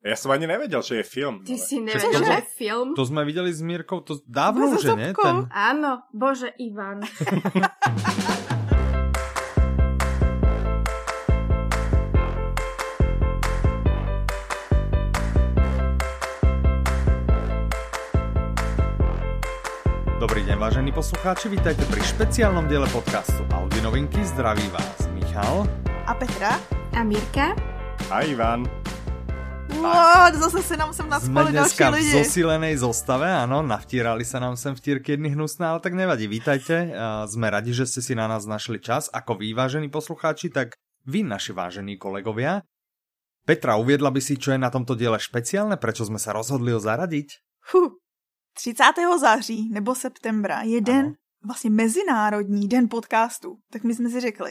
Ja som ani nevedel, že je film. Ty ale... si nevedel, že je film? To sme videli s Mírkou to dávno, No, že nie? Ten... Áno, bože, Ivan. Dobrý deň, vážení poslucháči, vítajte pri špeciálnom diele podcastu Audi Novinky. Zdraví vás Michal. A Petra? A Mirka? A Ivan. What, zase se nám sem Sme naspali další dneska v lidi. zosilenej zostave, áno, navtírali sa nám sem vtírky jedny hnusné, ale tak nevadí, vítajte. Sme radi, že ste si na nás našli čas. Ako vy, vážení poslucháči, tak vy, naši vážení kolegovia. Petra, uviedla by si, čo je na tomto diele špeciálne, prečo sme sa rozhodli ho zaradiť? Huh. 30. září nebo septembra je den, Ano. vlastně mezinárodní den podcastu. Tak my jsme si řekli,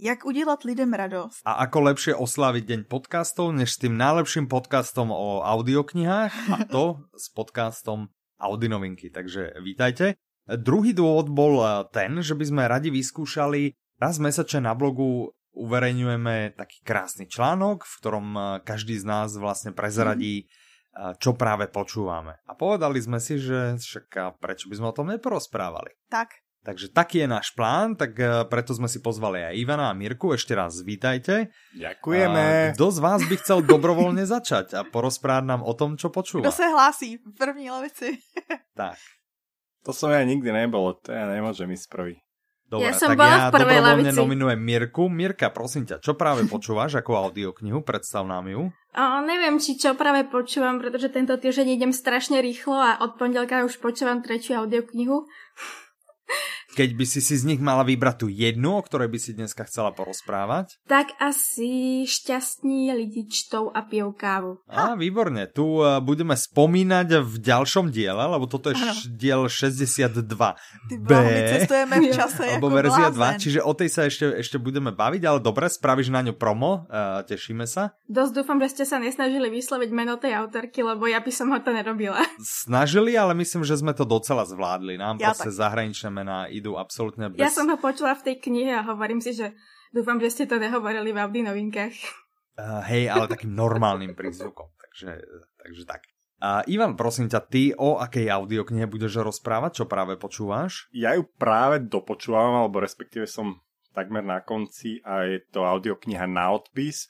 jak udělat lidem radost. A ako lepšie osláviť deň podcastov, než s tým najlepším podcastom o audioknihách a to s podcastom Audi novinky. Takže vítajte. Druhý dôvod bol ten, že by sme radi vyskúšali raz mesačne na blogu uverejňujeme taký krásny článok, v ktorom eh, každý z nás vlastne prezradí, eh, čo práve počúvame. A povedali sme si, že však prečo by sme o tom neporozprávali. Tak, Takže taký je náš plán, tak eh, preto sme si pozvali aj Ivana a Mirku. Ešte raz vítajte. A Ďakujeme. Kto z vás by chcel dobrovoľne začať a porozprávať nám o tom, čo počúva? kdo se hlásí v první lavici? Tak, To som ja nikdy nebol, to ja nemôžem ísť prvý. dobre, Ja som tak bola ja v prvej dobrovoľne lavici. nominujem Mirku. Mirka, prosím ťa, čo práve počúvaš ako audioknihu? Predstav nám ju. O, neviem, či čo práve počúvam, pretože tento týždeň idem strašne rýchlo a od pondelka už počúvam tretiu audioknihu. Keď by si si z nich mala vybrať tú jednu, o ktorej by si dneska chcela porozprávať. Tak asi šťastní lidi čtou a pijú kávu. Á, výborne. Tu eh, budeme spomínať v ďalšom diele, lebo toto je Áno. š- diel 62. Ty B. my cestujeme v čase Alebo verzia 2, blázen. čiže o tej sa ešte, ešte budeme baviť, ale dobre, spravíš na ňu promo, uh, tešíme sa. Dosť dúfam, že ste sa nesnažili vysloviť meno tej autorky, lebo ja by som ho to nerobila. Snažili, ale myslím, že sme to docela zvládli. Nám Ja proste zahraničné mená idú absolútne bez... Ja som ho počula v tej knihe a hovorím si, že dúfam, že ste to nehovorili v Audi novinkách. Uh, hej, ale takým normálnym prízvukom. Takže, takže tak. Uh, Ivan, prosím ťa, ty o akej audioknihe budeš rozprávať? Čo práve počúvaš? Ja ju práve dopočúvam, alebo respektíve som takmer na konci a je to audiokniha na odpis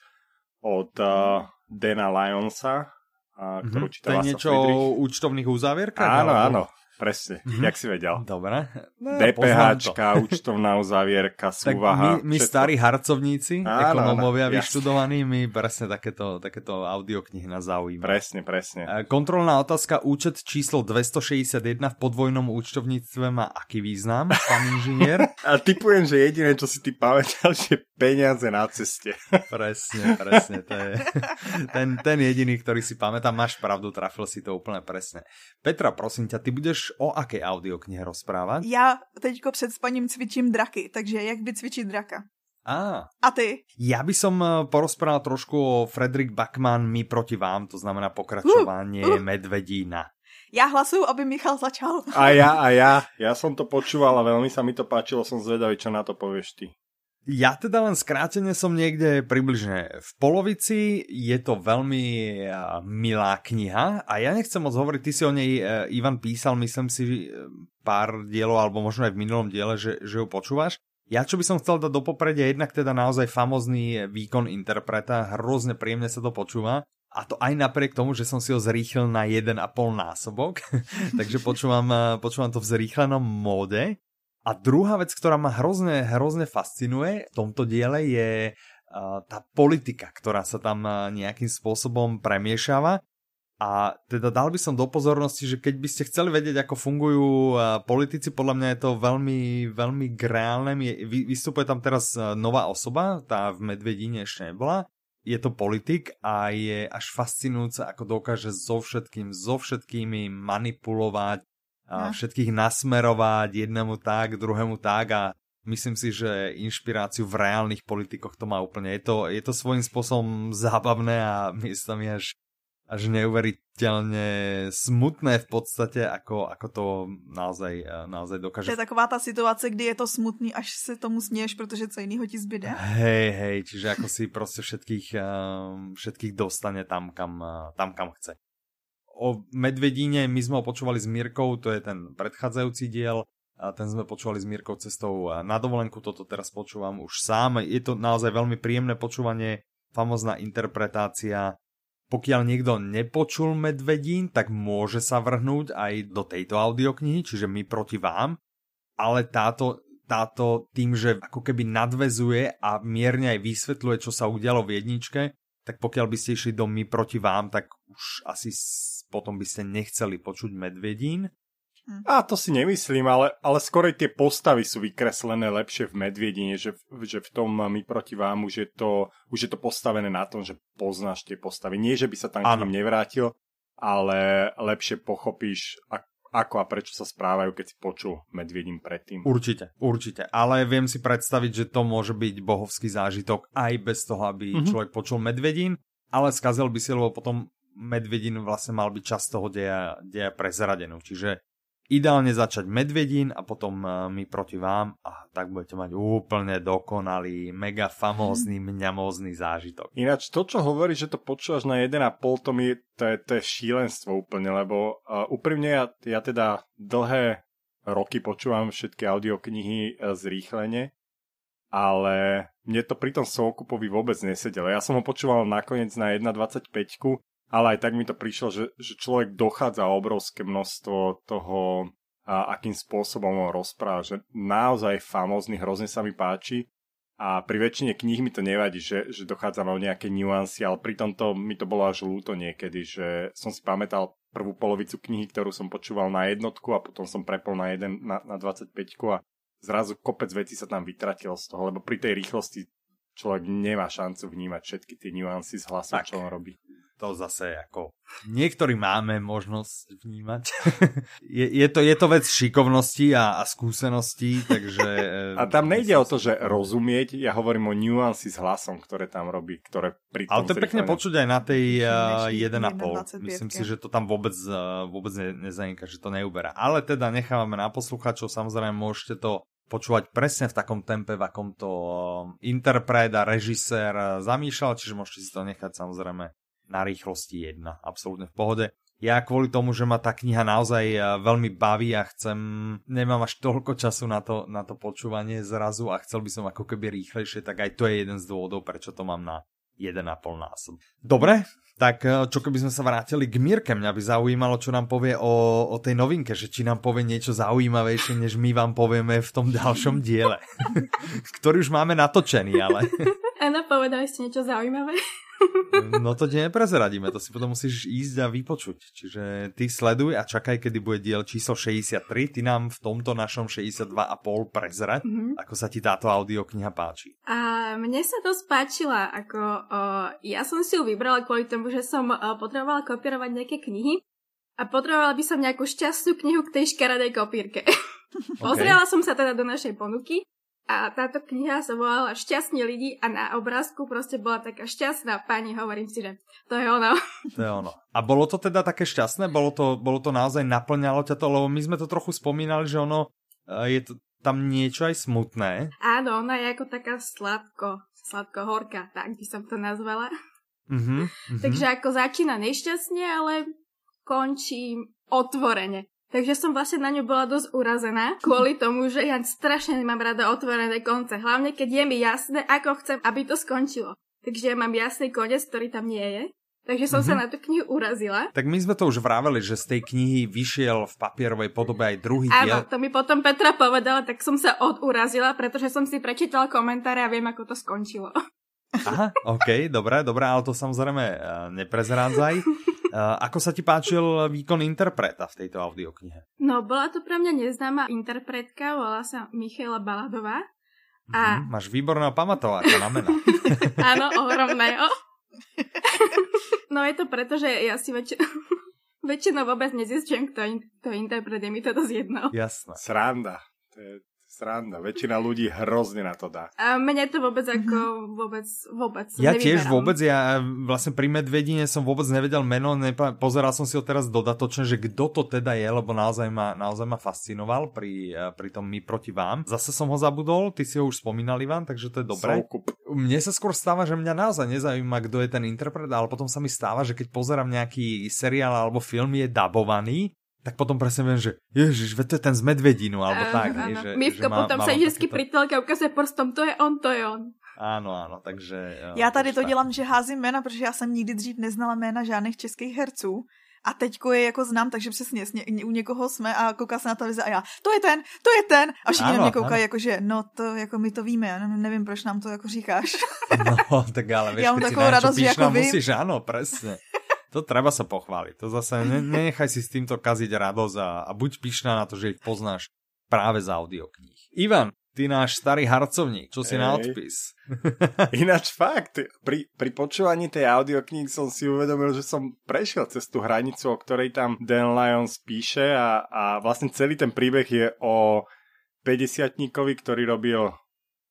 od uh, Dana Lyonsa, uh, ktorú Mhm. číta To je niečo Friedrich. o účtovných uzávierkach? Áno, alebo- áno, presne, Mhm. jak si vedel. Dobre. No. DPHčka, účtovná uzávierka, Tak súvaha. my, my všetko. starí harcovníci, Áno, ekonomovia áno, jasne. vyštudovaní, my presne takéto, takéto audioknihy nás zaujíma. Presne, presne. E, Kontrolná otázka, účet číslo 261 v podvojnom účtovníctve má aký význam, pán inžinier? A typujem, že jediné, čo si ty pamätal, že peniaze na ceste. presne, presne, to je ten, ten jediný, ktorý si pamätám, máš pravdu, trafil si to úplne presne. Petra, prosím ťa, ty budeš o akej audioknihe rozprávať? Já teďko před spaním cvičím draky, takže jak vycvičit draka. Á, A ty? Ja by som eh, porozprával trošku o Fredrik Backman My proti vám, to znamená pokračovanie Uh, uh. Medvedína. Já hlasuju, aby Michal začal. A ja, a ja, ja som to počúval a veľmi sa mi to páčilo, som zvedavý, čo na to povieš ty. Ja teda len skrátene som niekde približne v polovici, je to veľmi eh, milá kniha a ja nechcem moc hovoriť, ty si o nej, eh, Ivan, písal, myslím si, eh, pár dielov, alebo možno aj v minulom diele, že, že ju počúvaš. Ja čo by som chcel dať do popredia, jednak teda naozaj famozný výkon interpreta, hrozne príjemne sa to počúva. A to aj napriek tomu, že som si ho zrýchlil na 1,5 násobok. Takže počúvam, počúvam to v zrýchlenom móde. A druhá vec, ktorá ma hrozne, hrozne fascinuje v tomto diele je uh, tá politika, ktorá sa tam uh, nejakým spôsobom premiešava. A teda dal by som do pozornosti, že keď by ste chceli vedieť, ako fungujú uh, politici, podľa mňa je to veľmi, veľmi vy, vystupuje tam teraz nová osoba, tá v Medvedine ešte nebola. Je to politik a je až fascinujúce, ako dokáže so všetkým, so všetkými manipulovať, a No. všetkých nasmerovať jednému tak, druhému tak a myslím si, že inšpiráciu v reálnych politikoch to má úplne. Je to, je to svojím spôsobom zábavné a miestami až až neuveriteľne smutné v podstate, ako, ako to naozaj, eh, naozaj dokáže. To je taková ta situace, kdy je to smutný, až se tomu směješ, protože co jiného ti zbyde. Hej, hej, čiže ako si proste všetkých, eh, všetkých dostane tam kam, eh, tam, kam chce. O Medvedíne my sme ho počúvali s Mírkou, to je ten predchádzajúci diel, a ten sme počúvali s Mírkou cestou na dovolenku, toto teraz počúvam už sám. Je to naozaj veľmi príjemné počúvanie, famozná interpretácia pokiaľ niekto nepočul Medvedín, tak môže sa vrhnúť aj do tejto audioknihy, čiže my proti vám, ale táto, táto tým, že ako keby nadvezuje a mierne aj vysvetľuje, čo sa udialo v jedničke, tak pokiaľ by ste išli do my proti vám, tak už asi potom by ste nechceli počuť Medvedín. A to si nemyslím, ale, ale skôr tie postavy sú vykreslené lepšie v Medviedine, že, že v tom my proti vám už je, to, už je to postavené na tom, že poznáš tie postavy. Nie, že by sa tam k ním nevrátil, ale lepšie pochopíš, ako a prečo sa správajú, keď si počul Medviedin predtým. Určite, určite. Ale viem si predstaviť, že to môže byť bohovský zážitok aj bez toho, aby mm-hmm. človek počul Medvedín, ale skazil by si, lebo potom Medvedin vlastne mal byť čas toho deja, deja prezradenú. Čiže ideálne začať Medvedín a potom eh, my proti vám a tak budete mať úplne dokonalý, mega famózny, mňamózny zážitok. Ináč to, čo hovorí, že to počúvaš na 1,5, to, mi, to, je, to je šílenstvo úplne, lebo uh, úprimne ja, ja teda dlhé roky počúvam všetky audioknihy uh, zrýchlene, ale mne to pri tom Soukupovi vôbec nesedelo. Ja som ho počúval nakoniec na 1.25 ale aj tak mi to prišlo, že, že človek dochádza obrovské množstvo toho, a akým spôsobom ho rozpráva, že naozaj famózny, hrozne sa mi páči. A pri väčšine kníh mi to nevadí, že, že dochádza o nejaké nuancy, ale pri tomto mi to bolo až ľúto niekedy, že som si pamätal prvú polovicu knihy, ktorú som počúval na jednotku a potom som prepol na, jeden, na, na 25 a zrazu kopec vecí sa tam vytratilo z toho, lebo pri tej rýchlosti človek nemá šancu vnímať všetky tie nuancy z hlasu, čo on robí to zase ako niektorí máme možnosť vnímať. je, je, to, je to vec šikovnosti a, a skúseností, takže... A tam nejde o to, že rozumieť, ja hovorím o nuancy s hlasom, ktoré tam robí, ktoré pri tom Ale to je pekne počuť aj na tej uh, 1,5. Myslím si, že to tam vôbec, uh, vôbec ne, nezaniká, že to neuberá. Ale teda nechávame na posluchačov, samozrejme môžete to počúvať presne v takom tempe, v akom to interpret a režisér zamýšľal, čiže môžete si to nechať samozrejme na rýchlosti 1. Absolútne v pohode. Ja kvôli tomu, že ma tá kniha naozaj eh, veľmi baví a chcem, nemám až toľko času na to, na to počúvanie zrazu a chcel by som ako keby rýchlejšie, tak aj to je jeden z dôvodov, prečo to mám na 1,5 násob. Dobre, tak eh, čo keby sme sa vrátili k Mirke, mňa by zaujímalo, čo nám povie o, o tej novinke, že či nám povie niečo zaujímavejšie, než my vám povieme v tom ďalšom diele, ktorý už máme natočený, ale... Áno, povedali ste niečo zaujímavé. No to ti neprezradíme, to si potom musíš ísť a vypočuť. Čiže ty sleduj a čakaj, kedy bude diel číslo 63. Ty nám v tomto našom 62,5 prezrať, mm-hmm. ako sa ti táto audiokniha páči. A mne sa to spáčila, ako o, ja som si ju vybrala kvôli tomu, že som o, potrebovala kopírovať nejaké knihy a potrebovala by som nejakú šťastnú knihu k tej škaredej kopírke. Okay. Pozrela som sa teda do našej ponuky a táto kniha sa volala Šťastní lidi a na obrázku proste bola taká šťastná pani. Hovorím si, že to je ono. To je ono. A bolo to teda také šťastné? Bolo to, bolo to naozaj naplňalo ťa to? Lebo my sme to trochu spomínali, že ono e, je to tam niečo aj smutné. Áno, ona je ako taká sladko, sladko-horká, tak by som to nazvala. Mm-hmm, mm-hmm. Takže ako začína nešťastne, ale končí otvorene. Takže som vlastne na ňu bola dosť urazená kvôli tomu, že ja strašne nemám rada otvorené konce. Hlavne keď je mi jasné, ako chcem, aby to skončilo. Takže ja mám jasný koniec, ktorý tam nie je. Takže som mm-hmm. sa mhm. na tú knihu urazila. Tak my sme to už vraveli, že z tej knihy vyšiel v papierovej podobe aj druhý diel. Áno, to mi potom Petra povedala, tak som sa odurazila, pretože som si prečítala komentáre a viem, ako to skončilo. Aha, OK, dobré, dobré, ale to samozrejme eh, neprezrádzaj. Uh, ako sa ti páčil výkon interpreta v tejto audioknihe? No, bola to pre mňa neznáma interpretka, volá sa Michaela Baladová. A... Mm, máš výborného pamatováka na mena. Áno, ohromného. no je to preto, že ja si väč... väčšinou vôbec nezistujem, kto, in... kto interpret, je mi to dosť jedno. Jasné. Sranda. To je sranda. Väčšina ľudí hrozne na to dá. A mne to vôbec ako vôbec, vôbec Ja nevyberám. tiež vôbec, ja vlastne pri Medvedine som vôbec nevedel meno, nepa- pozeral som si ho teraz dodatočne, že kto to teda je, lebo naozaj ma, naozaj ma fascinoval pri, eh, pri tom My proti vám. Zase som ho zabudol, ty si ho už spomínal Ivan, takže to je dobré. Soukup. Mne sa skôr stáva, že mňa naozaj nezaujíma, kto je ten interpret, ale potom sa mi stáva, že keď pozerám nejaký seriál alebo film je dabovaný, tak potom presne viem, že ježiš, to je ten z Medvedinu, alebo uh, tak. Nie, že, Mívko že má, potom sa vždycky takéto... pri telke ukazuje prstom, to je on, to je on. Áno, áno, takže... Jo, já tady to tak. dělám, že házím jména, protože já jsem nikdy dřív neznala jména žádných českých herců. A teďko je jako znám, takže přesně u někoho jsme a kouká se na televizi a já, to je ten, to je ten. A všichni na mě koukají, jako, že no to jako my to víme, já nevím, proč nám to jako říkáš. No, tak ale vieš, já mám takovou radost, že jako vy... musíš, áno, presne. To treba sa pochváliť. To zase ne, nenechaj si s týmto kaziť radosť a, a buď pyšná na to, že ich poznáš práve z audiokníh. Ivan, ty náš starý harcovník, čo si Ej. na odpis? Ináč fakt, pri, pri počúvaní tej audiokníh som si uvedomil, že som prešiel cez tú hranicu, o ktorej tam Dan Lyons píše a, a vlastne celý ten príbeh je o 50 ktorý robil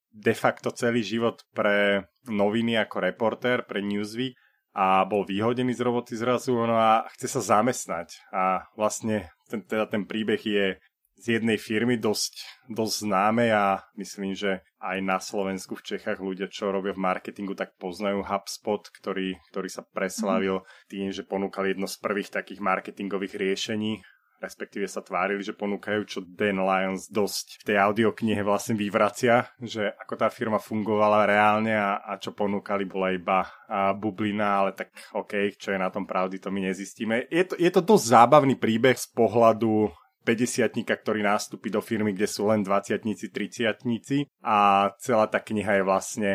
de facto celý život pre noviny ako reportér, pre Newsweek a bol vyhodený z roboty zrazu no a chce sa zamestnať. A vlastne ten, teda ten príbeh je z jednej firmy dosť, dosť známe a myslím, že aj na Slovensku, v Čechách ľudia, čo robia v marketingu, tak poznajú HubSpot, ktorý, ktorý sa preslavil tým, že ponúkal jedno z prvých takých marketingových riešení respektíve sa tvárili, že ponúkajú, čo Dan Lyons dosť v tej audioknihe vlastne vyvracia, že ako tá firma fungovala reálne a, a čo ponúkali bola iba a bublina, ale tak OK, čo je na tom pravdy, to my nezistíme. Je to, je to dosť zábavný príbeh z pohľadu 50 ktorý nástupí do firmy, kde sú len 20 30 a celá tá kniha je vlastne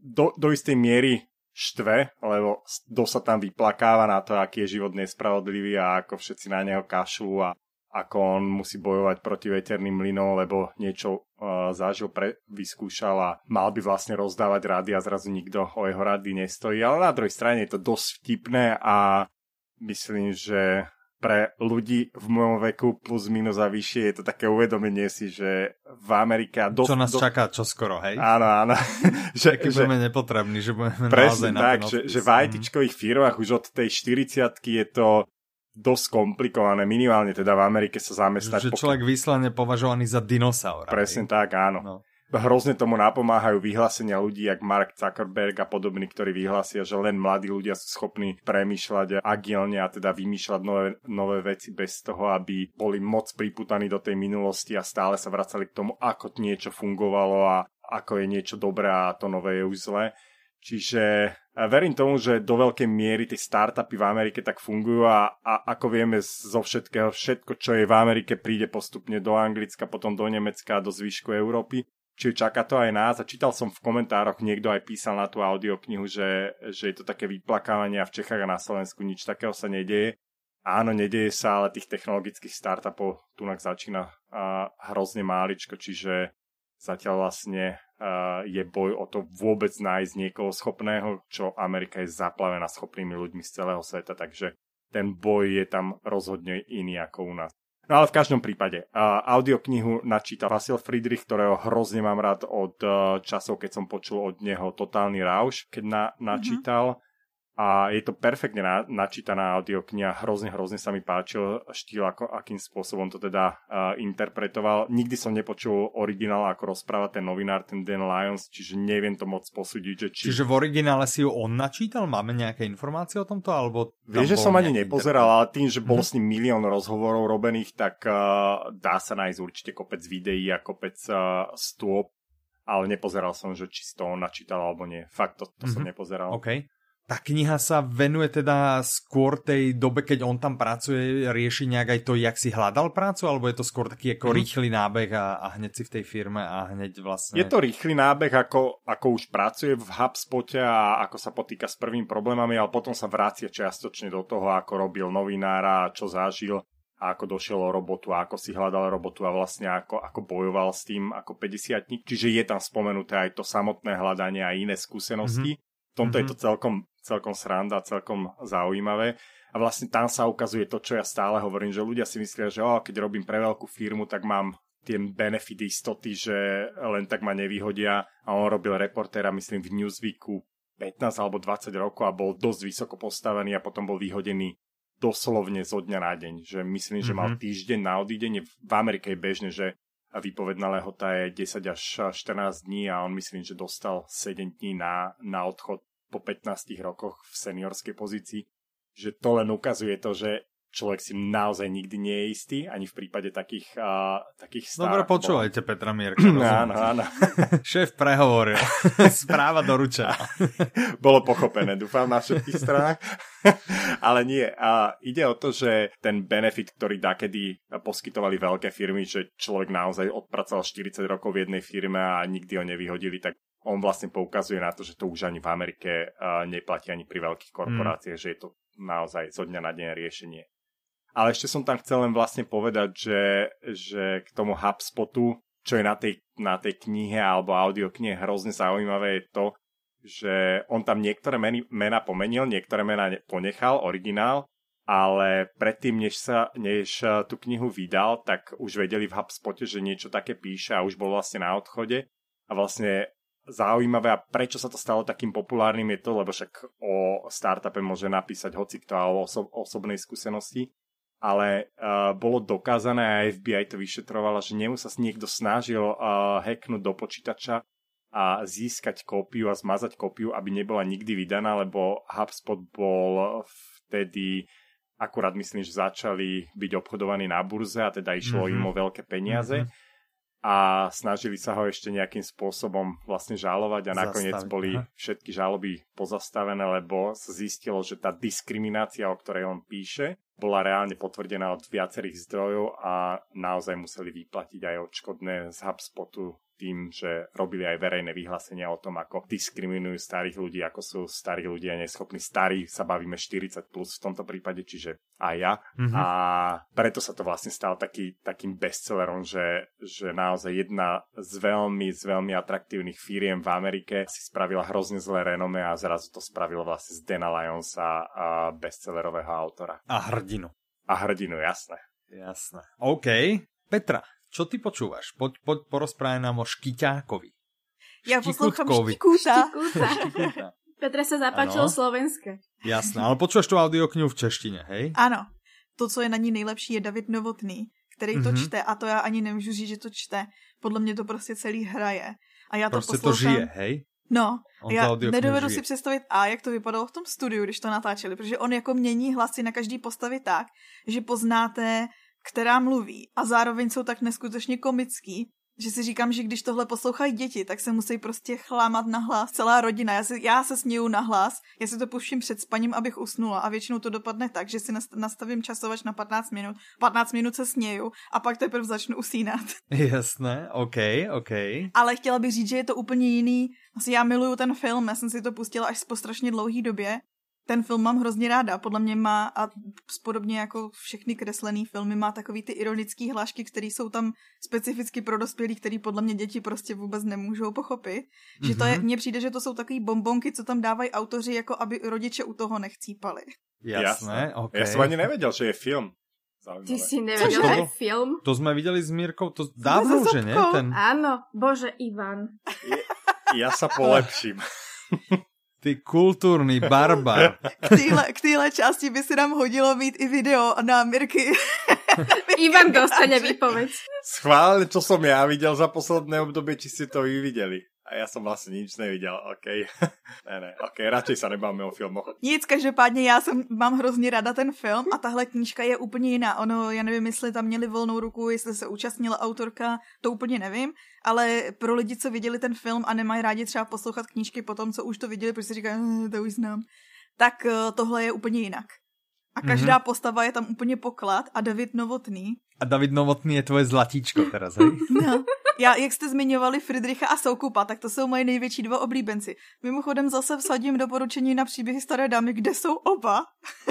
do, do istej miery štve, lebo do sa tam vyplakáva na to, aký je život nespravodlivý a ako všetci na neho kašľú a ako on musí bojovať proti veterným mlynom, lebo niečo uh, zažil, pre, vyskúšal a mal by vlastne rozdávať rady a zrazu nikto o jeho rady nestojí. Ale na druhej strane je to dosť vtipné a myslím, že pre ľudí v mojom veku plus minus a vyššie je to také uvedomenie si, že v Amerike... Dosť, čo nás dosť... čaká čoskoro, hej? Áno, áno. že, že budeme nepotrební, že budeme presne naozaj tak, na že, že v ITčkových firmách už od tej 40 je to dosť komplikované, minimálne teda v Amerike sa zamestnať. Že človek vyslovene považovaný za dinosaura. Presne hej? tak, áno. No hrozne tomu napomáhajú vyhlásenia ľudí, jak Mark Zuckerberg a podobní, ktorí vyhlásia, že len mladí ľudia sú schopní premýšľať agilne a teda vymýšľať nové, nové veci bez toho, aby boli moc priputaní do tej minulosti a stále sa vracali k tomu, ako niečo fungovalo a ako je niečo dobré a to nové je už zlé. Čiže verím tomu, že do veľkej miery tie startupy v Amerike tak fungujú a, a ako vieme zo všetkého, všetko, čo je v Amerike, príde postupne do Anglicka, potom do Nemecka a do zvyšku Európy či čaká to aj nás a čítal som v komentároch, niekto aj písal na tú audioknihu, že, že je to také vyplakávanie a v Čechách a na Slovensku nič takého sa nedieje. Áno, nedieje sa, ale tých technologických startupov tu začína uh, hrozne máličko, čiže zatiaľ vlastne uh, je boj o to vôbec nájsť niekoho schopného, čo Amerika je zaplavená schopnými ľuďmi z celého sveta, takže ten boj je tam rozhodne iný ako u nás. No ale v každom prípade, uh, audioknihu načítal Vasil Friedrich, ktorého hrozne mám rád od uh, časov, keď som počul od neho Totálny rauš, keď na, načítal. A je to perfektne na, načítaná audiokniha, hrozne, hrozne sa mi páčil štýl, ako, akým spôsobom to teda uh, interpretoval. Nikdy som nepočul originál, ako rozpráva ten novinár, ten Dan Lyons, čiže neviem to moc posúdiť. Že či... Čiže v originále si ju on načítal? Máme nejaké informácie o tomto? Alebo Vieš, že som ani nepozeral, ale tým, že bol mm-hmm. s ním milión rozhovorov robených, tak uh, dá sa nájsť určite kopec videí a kopec uh, stôp ale nepozeral som, že či si to on načítal alebo nie. Fakt, to, to mm-hmm. som mhm. nepozeral. Okay. Tá kniha sa venuje teda skôr tej dobe, keď on tam pracuje, rieši nejak aj to, jak si hľadal prácu, alebo je to skôr taký ako mm. rýchly nábeh a, a hneď si v tej firme a hneď vlastne... Je to rýchly nábeh, ako, ako už pracuje v HubSpote a ako sa potýka s prvými problémami, ale potom sa vrácia čiastočne do toho, ako robil novinára, čo zažil a ako došiel o robotu a ako si hľadal robotu a vlastne ako, ako bojoval s tým ako 50 Čiže je tam spomenuté aj to samotné hľadanie a iné skúsenosti. Mm-hmm. V tomto mm-hmm. je to celkom celkom sranda, celkom zaujímavé. A vlastne tam sa ukazuje to, čo ja stále hovorím, že ľudia si myslia, že oh, keď robím pre veľkú firmu, tak mám ten benefit istoty, že len tak ma nevyhodia a on robil reportéra, myslím, v Newsweeku 15 alebo 20 rokov a bol dosť vysoko postavený a potom bol vyhodený doslovne zo dňa na deň. Že myslím, že mal mhm. týždeň na odídenie. V Amerike je bežné, že výpovedná lehota je 10 až 14 dní a on myslím, že dostal 7 dní na, na odchod po 15 rokoch v seniorskej pozícii. Že to len ukazuje to, že človek si naozaj nikdy nie je istý, ani v prípade takých, uh, takých star. Dobre, počúvajte bol... Petra Mierka. áno, áno. Šéf prehovoril. Správa doručená. Bolo pochopené, dúfam, na všetkých stranách. Ale nie. A ide o to, že ten benefit, ktorý dakedy poskytovali veľké firmy, že človek naozaj odpracoval 40 rokov v jednej firme a nikdy ho nevyhodili, tak on vlastne poukazuje na to, že to už ani v Amerike neplatí ani pri veľkých korporáciách, mm. že je to naozaj zo dňa na deň riešenie. Ale ešte som tam chcel len vlastne povedať, že, že k tomu HubSpotu, čo je na tej, na tej knihe alebo audioknihe hrozne zaujímavé je to, že on tam niektoré meny, mena pomenil, niektoré mena ponechal, originál, ale predtým, než, sa, než tú knihu vydal, tak už vedeli v HubSpote, že niečo také píše a už bol vlastne na odchode. A vlastne zaujímavé a prečo sa to stalo takým populárnym je to, lebo však o startupe môže napísať hocikto a o oso- osobnej skúsenosti ale uh, bolo dokázané a FBI to vyšetrovala, že nemu sa niekto snažil uh, hacknúť do počítača a získať kópiu a zmazať kópiu, aby nebola nikdy vydaná, lebo HubSpot bol vtedy akurát myslím, že začali byť obchodovaní na burze a teda išlo mm-hmm. im o veľké peniaze mm-hmm. A snažili sa ho ešte nejakým spôsobom vlastne žalovať a nakoniec Zastaviť, boli aha. všetky žaloby pozastavené, lebo sa zistilo, že tá diskriminácia, o ktorej on píše, bola reálne potvrdená od viacerých zdrojov a naozaj museli vyplatiť aj odškodné z HubSpotu tým, že robili aj verejné vyhlásenia o tom, ako diskriminujú starých ľudí, ako sú starí ľudia neschopní. Starí sa bavíme 40 plus v tomto prípade, čiže aj ja. Mm-hmm. A preto sa to vlastne stalo taký, takým bestsellerom, že, že naozaj jedna z veľmi, z veľmi atraktívnych firiem v Amerike si spravila hrozne zlé renome a zrazu to spravilo vlastne z Dana Lyonsa a bestsellerového autora. A hrdinu. A hrdinu, jasné. Jasné. OK. Petra, čo ty počúvaš? Poď, poď porozprávaj nám o Škyťákovi. Ja poslúcham Štikúta. Petre sa zapáčilo slovenské. Jasné, ale počúvaš tu audioknihu v češtině, hej? Ano. To, co je na ní nejlepší, je David Novotný, který to mm-hmm. čte a to já ani nemůžu říct, že to čte. Podle mě to prostě celý hraje. A já to prostě poslouchám... to žije, hej? No, on já nedovedu si představit a jak to vypadalo v tom studiu, když to natáčeli, protože on jako mění hlasy na každý postavy tak, že poznáte která mluví a zároveň jsou tak neskutečně komický, že si říkám, že když tohle poslouchají děti, tak se musí prostě chlámat na hlas. Celá rodina, já se, já se směju na hlas, já si to puštím před spaním, abych usnula a většinou to dopadne tak, že si nastavím časovač na 15 minut, 15 minut se směju a pak teprve začnu usínat. Jasné, OK, OK. Ale chtěla bych říct, že je to úplně jiný. Asi já miluju ten film, já jsem si to pustila až po strašně dlouhý době ten film mám hrozně ráda. Podle mě má, a podobně jako všechny kreslené filmy, má takový ty ironické hlášky, které jsou tam specificky pro dospělí, který podle mě děti prostě vůbec nemůžou pochopit. Mm-hmm. Že to je, mhm. mně přijde, že to jsou takové bombonky, co tam dávají autoři, jako aby rodiče u toho nechcípali. Jasné, okay. Já jsem ani nevěděl, že je film. Zaujímavé. Ty si nevedel, že je film? To jsme viděli s Mírkou, to dávno že ne? Ten... Áno, bože, Ivan. Ja sa polepším. Ty kulturní barbar. K téhle, k téhle části by se nám hodilo mít i video náměrky. Ivan dostane výpoveď. Schválne, čo som ja videl za posledné obdobie, či ste to vy videli. A já jsem vlastně nic neviděl, OK. ne, ne, OK, radšej se nebáme o filmoch. Nic, každopádně já jsem, mám hrozně ráda ten film a tahle knížka je úplně jiná. Ono, já nevím, jestli tam měli volnou ruku, jestli se účastnila autorka, to úplně nevím, ale pro lidi, co viděli ten film a nemají rádi třeba poslouchat knížky po tom, co už to viděli, protože si říkají, hm, to už znám, tak eh, tohle je úplně jinak. A každá mm-hmm. postava je tam úplně poklad a David Novotný. A David Novotný je tvoje zlatíčko teraz, hej? no. Já, jak jste zmiňovali Friedricha a Soukupa, tak to jsou moje největší dva oblíbenci. Mimochodem zase vsadím doporučení na příběhy staré dámy, kde jsou oba.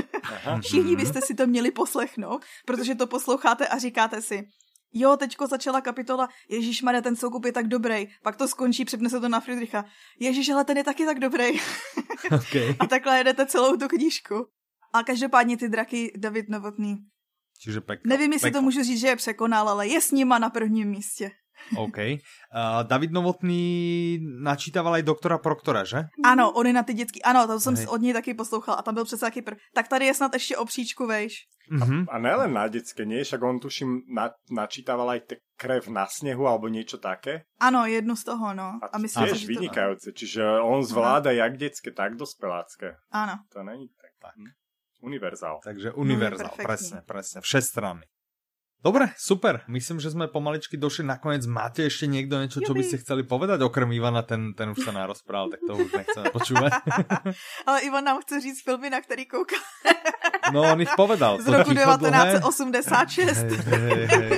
Všichni byste si to měli poslechnout, protože to posloucháte a říkáte si, jo, teďko začala kapitola, Ježíš Mare, ten soukup je tak dobrý, pak to skončí, přepne to na Friedricha. Ježíš, ale ten je taky tak dobrý. Okay. a takhle jedete celou tu knížku. A každopádně ty draky David Novotný Čiže pek, Nevím, jestli pek... to můžu říct, že je překonal, ale je s nima na prvním místě. OK. Uh, David Novotný načítaval aj doktora Proktora, že? Ano, on je na ty dětský. Ano, to jsem Hej. od něj taky poslouchal a tam byl přece taky pr... Tak tady je snad ještě o příčku, vejš. Mm-hmm. A, a nelen na detské, nie? Však on tuším na, načítaval aj te krev na snehu alebo niečo také. Ano, jednu z toho, no. A, a myslím, tiež vynikajúce, to... čiže on zvláda ano. jak detské, tak dospelácké. Áno. To není tak. tak. Univerzál. Takže univerzál, no, presne, presne, všestranný. Dobre, super. Myslím, že sme pomaličky došli nakoniec. Máte ešte niekto niečo, čo by ste chceli povedať? Okrem Ivana, ten, ten už sa narozprával, tak to už nechceme počúvať. Ale Ivan nám chce říct filmy, na ktorý kouká. no, on ich povedal. Z roku 1986. Hej, hej, hej.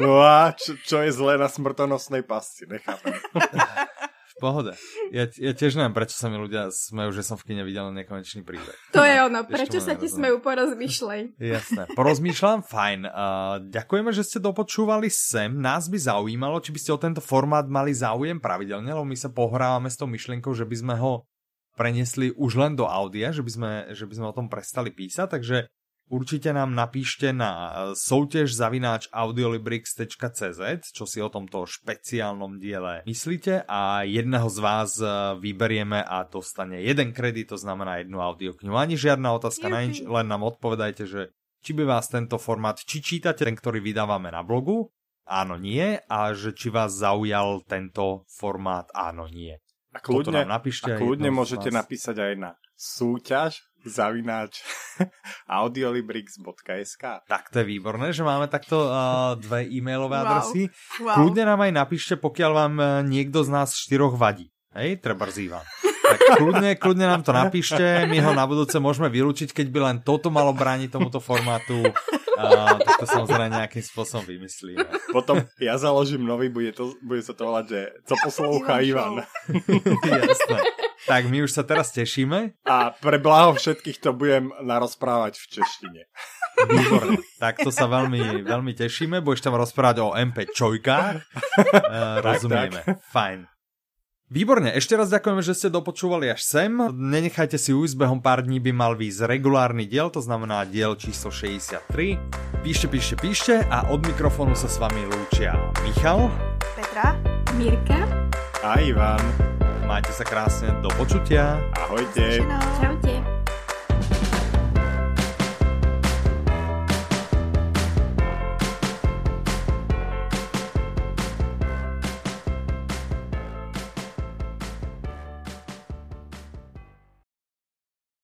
No a čo, čo je zlé na smrtonosnej pasci? Nechápem. pohode. Ja, ja tiež neviem, prečo sa mi ľudia smejú, že som v kine videl nekonečný príbeh. To je ono, prečo sa ti smejú, porozmýšľaj. Jasné, porozmýšľam, fajn. Uh, ďakujeme, že ste dopočúvali sem. Nás by zaujímalo, či by ste o tento formát mali záujem pravidelne, lebo my sa pohrávame s tou myšlienkou, že by sme ho preniesli už len do audia, že by sme, že by sme o tom prestali písať, takže Určite nám napíšte na e, soutěž zavináč audiolibrix.cz, čo si o tomto špeciálnom diele myslíte. A jedného z vás e, vyberieme a dostane jeden kredit, to znamená jednu audioknihu. Ani žiadna otázka na nič, len nám odpovedajte, že či by vás tento formát, či čítate ten, ktorý vydávame na blogu, áno, nie, a že či vás zaujal tento formát, áno, nie. A kľudne, napíšte a kľudne môžete napísať aj na súťaž zavináč audiolibrix.sk Tak to je výborné, že máme takto uh, dve e-mailové wow. adresy. Wow. Kľudne nám aj napíšte, pokiaľ vám uh, niekto z nás štyroch vadí. Hej, treba zývam. Tak kľudne, kľudne nám to napíšte, my ho na budúce môžeme vylúčiť, keď by len toto malo brániť tomuto formátu. Uh, tak to samozrejme nejakým spôsobom vymyslíme. Potom ja založím nový, bude, to, bude sa to volať, že co poslouchá Ivan. Jasné. Tak my už sa teraz tešíme. A pre blaho všetkých to budem narozprávať v češtine. Výborne. Tak to sa veľmi, veľmi tešíme. Budeš tam rozprávať o MP čojkách. Uh, rozumieme. Tak, tak. Fajn. Výborne, ešte raz ďakujeme, že ste dopočúvali až sem. Nenechajte si ujsť, behom pár dní by mal výjsť regulárny diel, to znamená diel číslo 63. Píšte, píšte, píšte a od mikrofónu sa s vami lúčia Michal, Petra, Mirka a Ivan. Majte sa krásne, do počutia. Ahojte. Čaute.